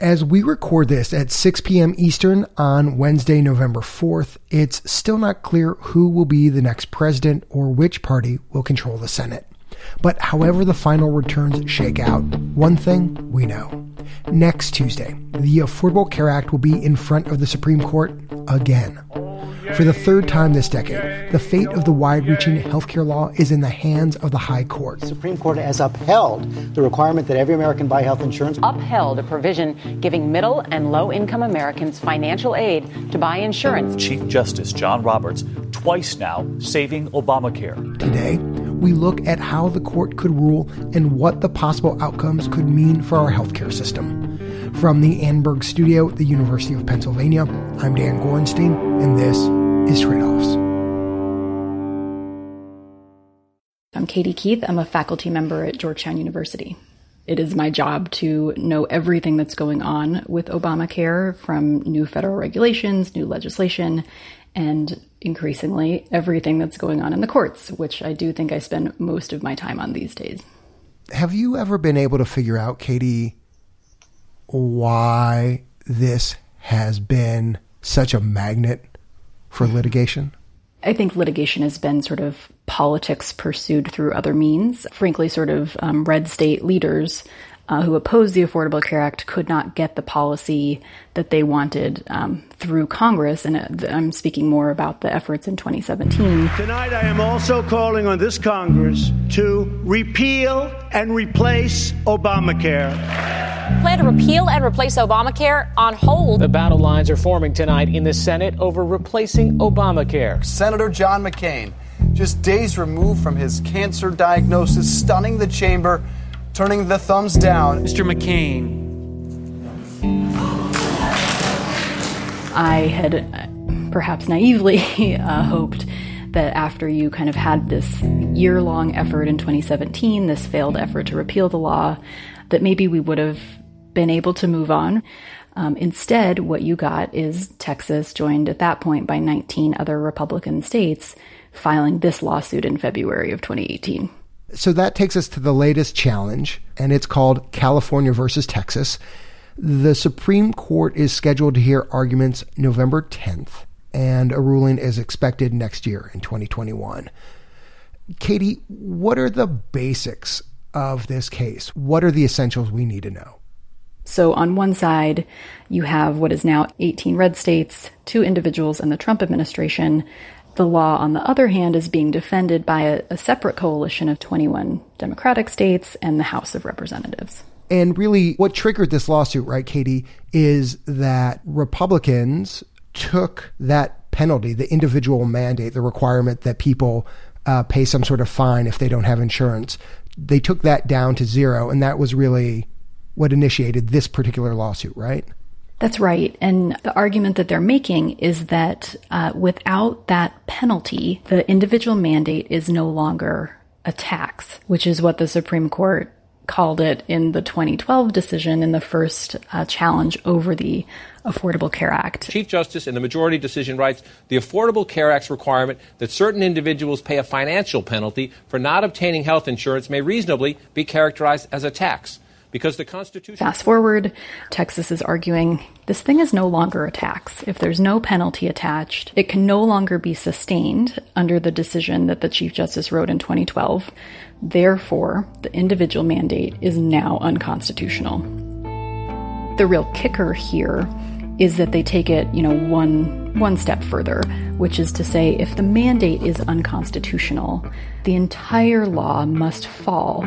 As we record this at 6 p.m. Eastern on Wednesday, November 4th, it's still not clear who will be the next president or which party will control the Senate. But however the final returns shake out, one thing we know. Next Tuesday, the Affordable Care Act will be in front of the Supreme Court again. For the third time this decade, the fate of the wide reaching healthcare law is in the hands of the High Court. The Supreme Court has upheld the requirement that every American buy health insurance. Upheld a provision giving middle and low income Americans financial aid to buy insurance. Chief Justice John Roberts, twice now, saving Obamacare. Today, we look at how the court could rule and what the possible outcomes could mean for our healthcare system. From the Annenberg Studio at the University of Pennsylvania, I'm Dan Gorenstein, and this is Trade Offs. I'm Katie Keith. I'm a faculty member at Georgetown University. It is my job to know everything that's going on with Obamacare from new federal regulations, new legislation, and increasingly everything that's going on in the courts, which I do think I spend most of my time on these days. Have you ever been able to figure out, Katie, why this has been such a magnet for litigation? I think litigation has been sort of politics pursued through other means. Frankly, sort of um, red state leaders uh, who opposed the Affordable Care Act could not get the policy that they wanted um, through Congress. And uh, I'm speaking more about the efforts in 2017. Tonight, I am also calling on this Congress to repeal and replace Obamacare. Plan to repeal and replace Obamacare on hold. The battle lines are forming tonight in the Senate over replacing Obamacare. Senator John McCain, just days removed from his cancer diagnosis, stunning the chamber turning the thumbs down. Mr. McCain. I had uh, perhaps naively uh, hoped that after you kind of had this year long effort in 2017, this failed effort to repeal the law, that maybe we would have been able to move on. Um, instead, what you got is Texas joined at that point by 19 other Republican states filing this lawsuit in February of 2018. So that takes us to the latest challenge, and it's called California versus Texas. The Supreme Court is scheduled to hear arguments November 10th, and a ruling is expected next year in 2021. Katie, what are the basics of this case? What are the essentials we need to know? So, on one side, you have what is now 18 red states, two individuals, and the Trump administration the law, on the other hand, is being defended by a, a separate coalition of 21 Democratic states and the House of Representatives. And really, what triggered this lawsuit, right, Katie, is that Republicans took that penalty, the individual mandate, the requirement that people uh, pay some sort of fine if they don't have insurance. They took that down to zero, and that was really what initiated this particular lawsuit, right? That's right. And the argument that they're making is that uh, without that penalty, the individual mandate is no longer a tax, which is what the Supreme Court called it in the 2012 decision in the first uh, challenge over the Affordable Care Act. Chief Justice in the majority decision writes the Affordable Care Act's requirement that certain individuals pay a financial penalty for not obtaining health insurance may reasonably be characterized as a tax because the Constitution. Fast forward, Texas is arguing this thing is no longer a tax. If there's no penalty attached, it can no longer be sustained under the decision that the Chief Justice wrote in 2012. Therefore, the individual mandate is now unconstitutional. The real kicker here is that they take it, you know, one one step further, which is to say if the mandate is unconstitutional, the entire law must fall.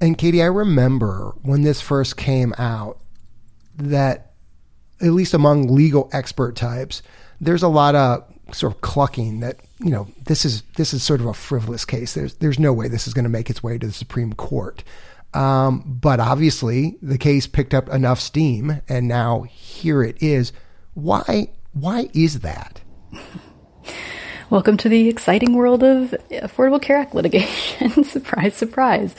And Katie, I remember when this first came out that, at least among legal expert types, there's a lot of sort of clucking that you know this is this is sort of a frivolous case. There's there's no way this is going to make its way to the Supreme Court. Um, but obviously, the case picked up enough steam, and now here it is. Why why is that? Welcome to the exciting world of Affordable Care Act litigation. surprise, surprise.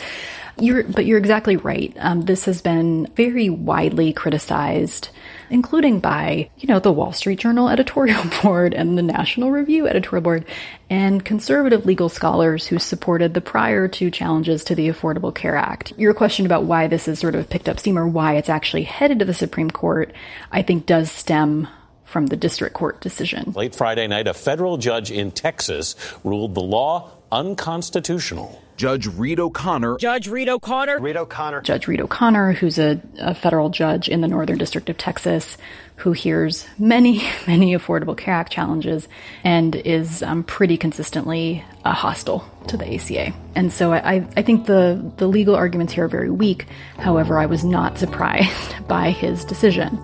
You're, but you're exactly right. Um, this has been very widely criticized, including by, you know, the Wall Street Journal editorial board and the National Review editorial board and conservative legal scholars who supported the prior two challenges to the Affordable Care Act. Your question about why this has sort of picked up steam or why it's actually headed to the Supreme Court, I think does stem from the district court decision. Late Friday night, a federal judge in Texas ruled the law unconstitutional. Judge Reed O'Connor. Judge Reed O'Connor. Reed O'Connor. Judge Reed O'Connor, who's a, a, federal judge in the Northern District of Texas, who hears many, many Affordable Care Act challenges and is um, pretty consistently uh, hostile to the ACA. And so I, I think the, the legal arguments here are very weak. However, I was not surprised by his decision.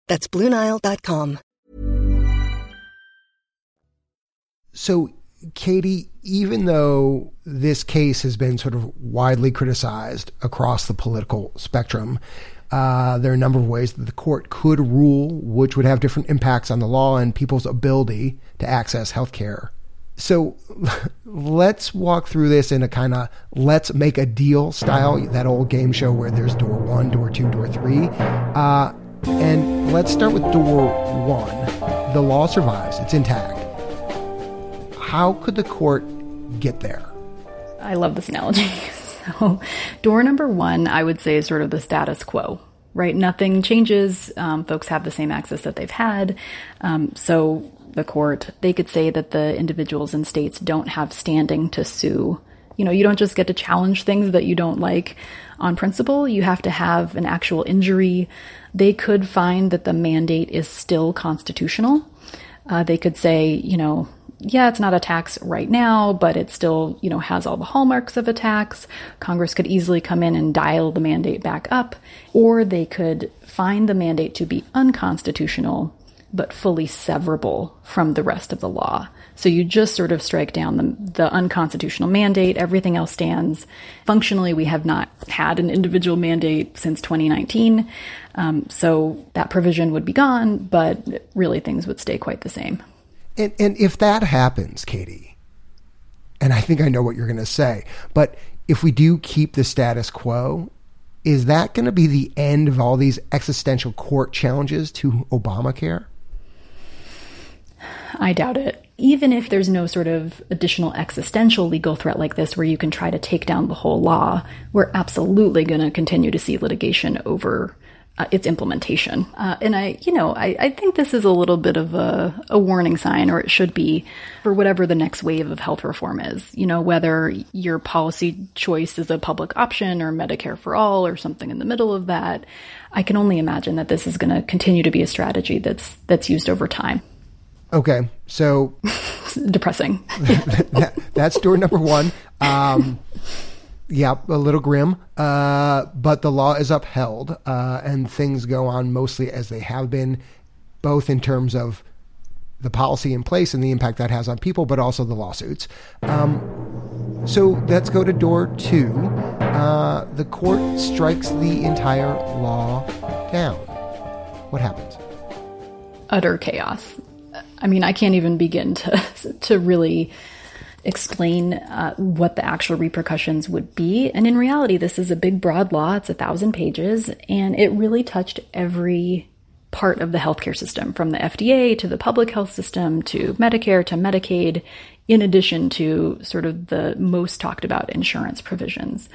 That's BlueNile.com. So, Katie, even though this case has been sort of widely criticized across the political spectrum, uh, there are a number of ways that the court could rule, which would have different impacts on the law and people's ability to access health care. So let's walk through this in a kind of let's make a deal style, that old game show where there's door one, door two, door three. Uh, and let's start with door one. The law survives, it's intact. How could the court get there? I love this analogy. So, door number one, I would say, is sort of the status quo, right? Nothing changes. Um, folks have the same access that they've had. Um, so, the court, they could say that the individuals and states don't have standing to sue. You know, you don't just get to challenge things that you don't like on principle. You have to have an actual injury. They could find that the mandate is still constitutional. Uh, they could say, you know, yeah, it's not a tax right now, but it still, you know, has all the hallmarks of a tax. Congress could easily come in and dial the mandate back up, or they could find the mandate to be unconstitutional, but fully severable from the rest of the law. So you just sort of strike down the, the unconstitutional mandate. Everything else stands. Functionally, we have not had an individual mandate since 2019. Um, so that provision would be gone, but really things would stay quite the same. And, and if that happens, Katie, and I think I know what you're going to say, but if we do keep the status quo, is that going to be the end of all these existential court challenges to Obamacare? I doubt it. Even if there's no sort of additional existential legal threat like this where you can try to take down the whole law, we're absolutely going to continue to see litigation over uh, its implementation. Uh, and I, you know, I, I, think this is a little bit of a, a, warning sign, or it should be, for whatever the next wave of health reform is. You know, whether your policy choice is a public option or Medicare for all or something in the middle of that. I can only imagine that this is going to continue to be a strategy that's that's used over time. Okay, so depressing. that, that's door number one. Um, yeah, a little grim. Uh, but the law is upheld, uh, and things go on mostly as they have been, both in terms of the policy in place and the impact that has on people, but also the lawsuits. Um, so let's go to door two. Uh, the court strikes the entire law down. What happens? Utter chaos. I mean, I can't even begin to to really explain uh, what the actual repercussions would be. And in reality, this is a big, broad law. It's a thousand pages, and it really touched every part of the healthcare system, from the FDA to the public health system to Medicare to Medicaid, in addition to sort of the most talked about insurance provisions.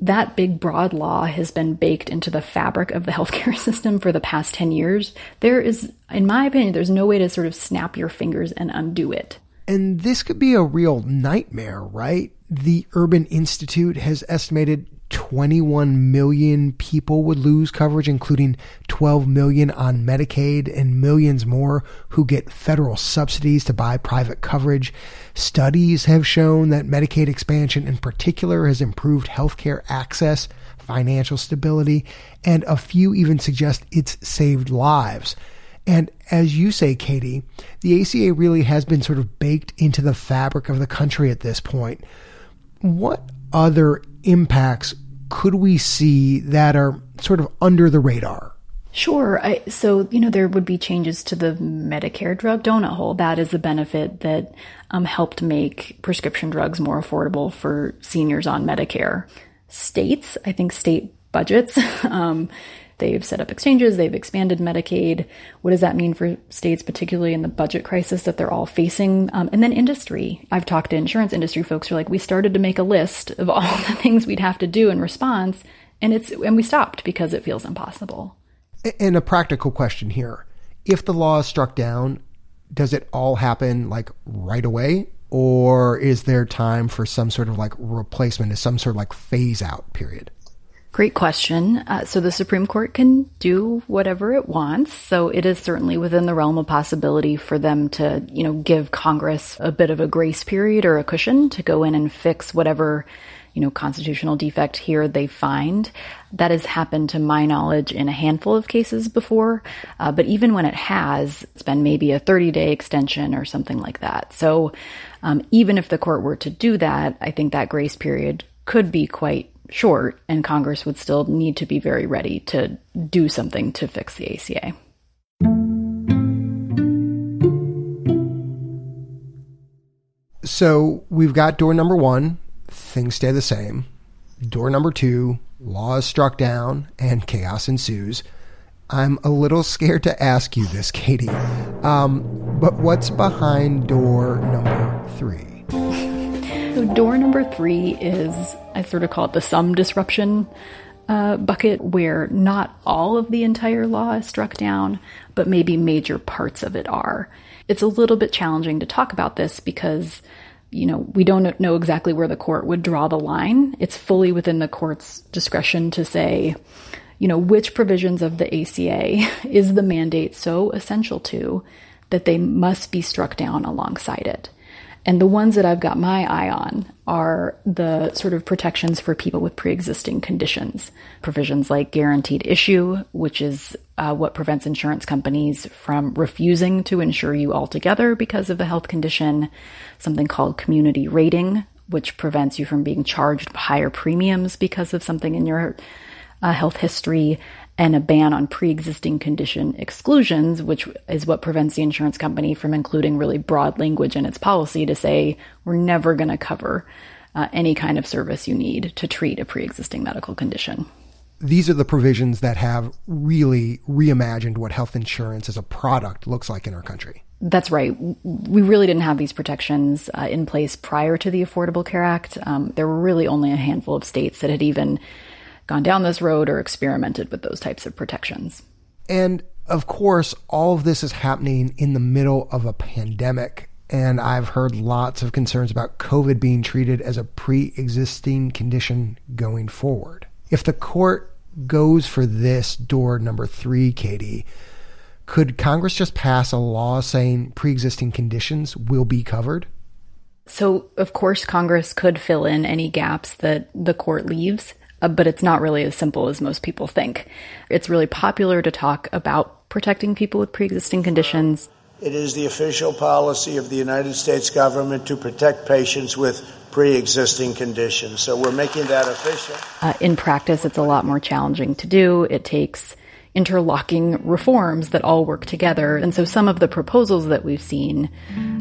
That big, broad law has been baked into the fabric of the healthcare system for the past 10 years. There is, in my opinion, there's no way to sort of snap your fingers and undo it. And this could be a real nightmare, right? The Urban Institute has estimated 21 million people would lose coverage, including 12 million on Medicaid and millions more who get federal subsidies to buy private coverage. Studies have shown that Medicaid expansion in particular has improved healthcare access, financial stability, and a few even suggest it's saved lives. And as you say, Katie, the ACA really has been sort of baked into the fabric of the country at this point. What other impacts could we see that are sort of under the radar? Sure. I, so, you know, there would be changes to the Medicare drug donut hole. That is a benefit that um, helped make prescription drugs more affordable for seniors on Medicare. States, I think state budgets, um, They've set up exchanges, they've expanded Medicaid. What does that mean for states, particularly in the budget crisis that they're all facing? Um, and then industry. I've talked to insurance industry folks who are like, we started to make a list of all the things we'd have to do in response, and it's and we stopped because it feels impossible. And a practical question here: If the law is struck down, does it all happen like right away? Or is there time for some sort of like replacement, some sort of like phase out period? Great question. Uh, so the Supreme Court can do whatever it wants. So it is certainly within the realm of possibility for them to, you know, give Congress a bit of a grace period or a cushion to go in and fix whatever, you know, constitutional defect here they find. That has happened to my knowledge in a handful of cases before. Uh, but even when it has, it's been maybe a 30 day extension or something like that. So um, even if the court were to do that, I think that grace period could be quite short, and Congress would still need to be very ready to do something to fix the ACA. So we've got door number one, things stay the same. Door number two, law is struck down and chaos ensues. I'm a little scared to ask you this, Katie. Um, but what's behind door number three? So, door number three is, I sort of call it the some disruption uh, bucket, where not all of the entire law is struck down, but maybe major parts of it are. It's a little bit challenging to talk about this because, you know, we don't know exactly where the court would draw the line. It's fully within the court's discretion to say, you know, which provisions of the ACA is the mandate so essential to that they must be struck down alongside it. And the ones that I've got my eye on are the sort of protections for people with pre existing conditions. Provisions like guaranteed issue, which is uh, what prevents insurance companies from refusing to insure you altogether because of a health condition. Something called community rating, which prevents you from being charged higher premiums because of something in your uh, health history and a ban on pre-existing condition exclusions, which is what prevents the insurance company from including really broad language in its policy to say we're never going to cover uh, any kind of service you need to treat a pre-existing medical condition. These are the provisions that have really reimagined what health insurance as a product looks like in our country. That's right. We really didn't have these protections uh, in place prior to the Affordable Care Act. Um, there were really only a handful of states that had even gone down this road or experimented with those types of protections. And of course, all of this is happening in the middle of a pandemic. And I've heard lots of concerns about COVID being treated as a pre existing condition going forward. If the court goes for this door number three, Katie, could Congress just pass a law saying pre existing conditions will be covered? So, of course, Congress could fill in any gaps that the court leaves uh, but it's not really as simple as most people think. It's really popular to talk about protecting people with pre existing conditions. It is the official policy of the United States government to protect patients with pre existing conditions. So we're making that official. Uh, in practice, it's a lot more challenging to do. It takes interlocking reforms that all work together. And so some of the proposals that we've seen,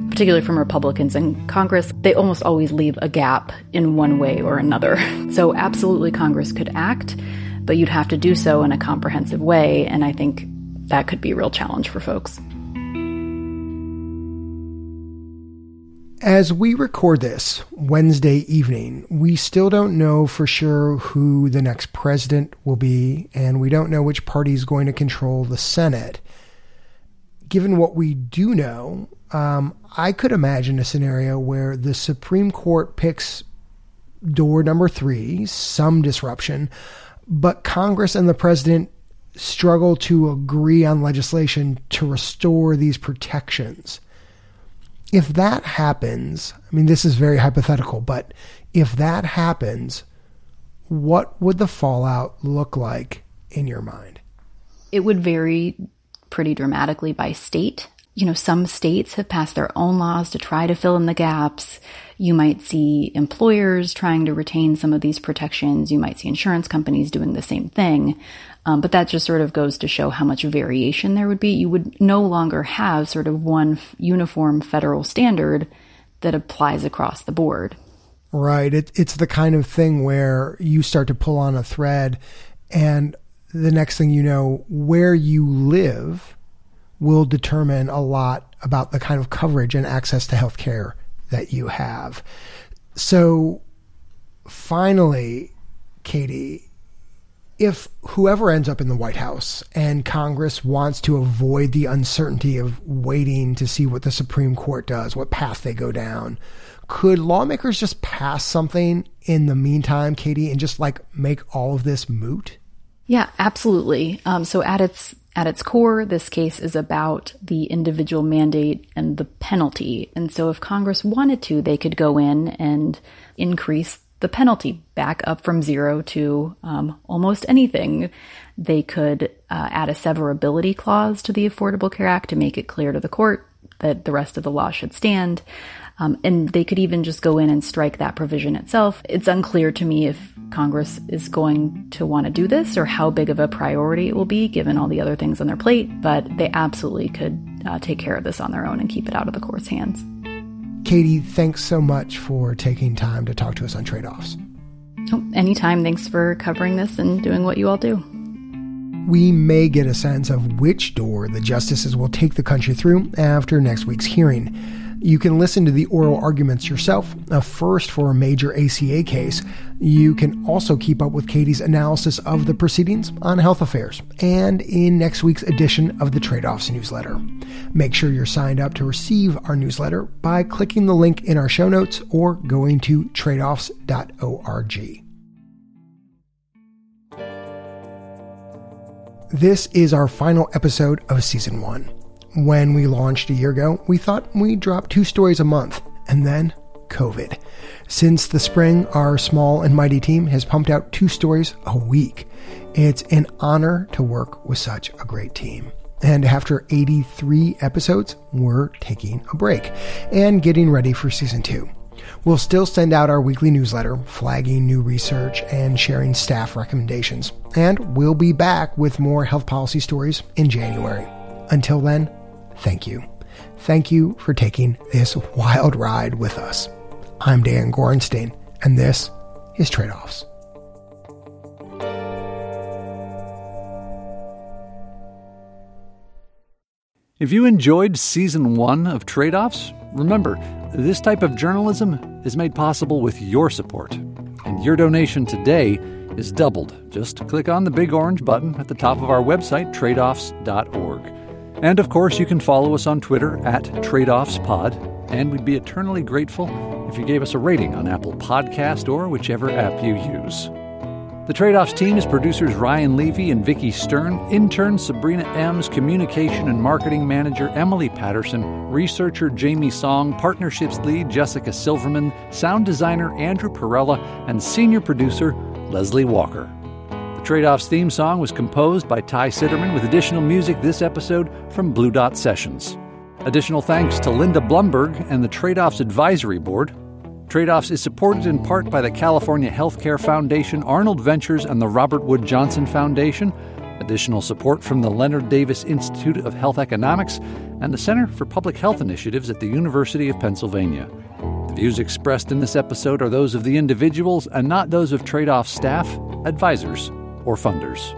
particularly from Republicans in Congress, they almost always leave a gap in one way or another. So absolutely Congress could act, but you'd have to do so in a comprehensive way. And I think that could be a real challenge for folks. As we record this Wednesday evening, we still don't know for sure who the next president will be, and we don't know which party is going to control the Senate. Given what we do know, um, I could imagine a scenario where the Supreme Court picks door number three, some disruption, but Congress and the president struggle to agree on legislation to restore these protections. If that happens, I mean, this is very hypothetical, but if that happens, what would the fallout look like in your mind? It would vary pretty dramatically by state. You know, some states have passed their own laws to try to fill in the gaps. You might see employers trying to retain some of these protections. You might see insurance companies doing the same thing. Um, but that just sort of goes to show how much variation there would be. You would no longer have sort of one f- uniform federal standard that applies across the board. Right. It, it's the kind of thing where you start to pull on a thread, and the next thing you know, where you live will determine a lot about the kind of coverage and access to health care that you have. So, finally, Katie, if whoever ends up in the White House and Congress wants to avoid the uncertainty of waiting to see what the Supreme Court does, what path they go down, could lawmakers just pass something in the meantime, Katie, and just like make all of this moot? Yeah, absolutely. Um, so at its at its core, this case is about the individual mandate and the penalty. And so if Congress wanted to, they could go in and increase the penalty back up from zero to um, almost anything. They could uh, add a severability clause to the Affordable Care Act to make it clear to the court that the rest of the law should stand. Um, and they could even just go in and strike that provision itself. It's unclear to me if Congress is going to want to do this or how big of a priority it will be given all the other things on their plate, but they absolutely could uh, take care of this on their own and keep it out of the court's hands. Katie, thanks so much for taking time to talk to us on trade offs. Oh, anytime. Thanks for covering this and doing what you all do. We may get a sense of which door the justices will take the country through after next week's hearing. You can listen to the oral arguments yourself, a first for a major ACA case. You can also keep up with Katie's analysis of the proceedings on health affairs and in next week's edition of the Trade Offs newsletter. Make sure you're signed up to receive our newsletter by clicking the link in our show notes or going to tradeoffs.org. This is our final episode of season one. When we launched a year ago, we thought we'd drop two stories a month, and then COVID. Since the spring, our small and mighty team has pumped out two stories a week. It's an honor to work with such a great team. And after 83 episodes, we're taking a break and getting ready for season two. We'll still send out our weekly newsletter, flagging new research and sharing staff recommendations. And we'll be back with more health policy stories in January. Until then, thank you. Thank you for taking this wild ride with us. I'm Dan Gorenstein, and this is Trade Offs. If you enjoyed season one of Trade Offs, remember, this type of journalism is made possible with your support. And your donation today is doubled. Just click on the big orange button at the top of our website, tradeoffs.org. And of course, you can follow us on Twitter at TradeOffsPod, and we'd be eternally grateful if you gave us a rating on Apple Podcast or whichever app you use. The Trade Offs team is producers Ryan Levi and Vicki Stern, intern Sabrina Ems, communication and marketing manager Emily Patterson, researcher Jamie Song, partnerships lead Jessica Silverman, sound designer Andrew Perella, and senior producer Leslie Walker. The Trade Offs theme song was composed by Ty Citerman with additional music this episode from Blue Dot Sessions. Additional thanks to Linda Blumberg and the Trade Offs Advisory Board. Trade Offs is supported in part by the California Healthcare Foundation, Arnold Ventures, and the Robert Wood Johnson Foundation. Additional support from the Leonard Davis Institute of Health Economics and the Center for Public Health Initiatives at the University of Pennsylvania. The views expressed in this episode are those of the individuals and not those of Trade Off staff, advisors, or funders.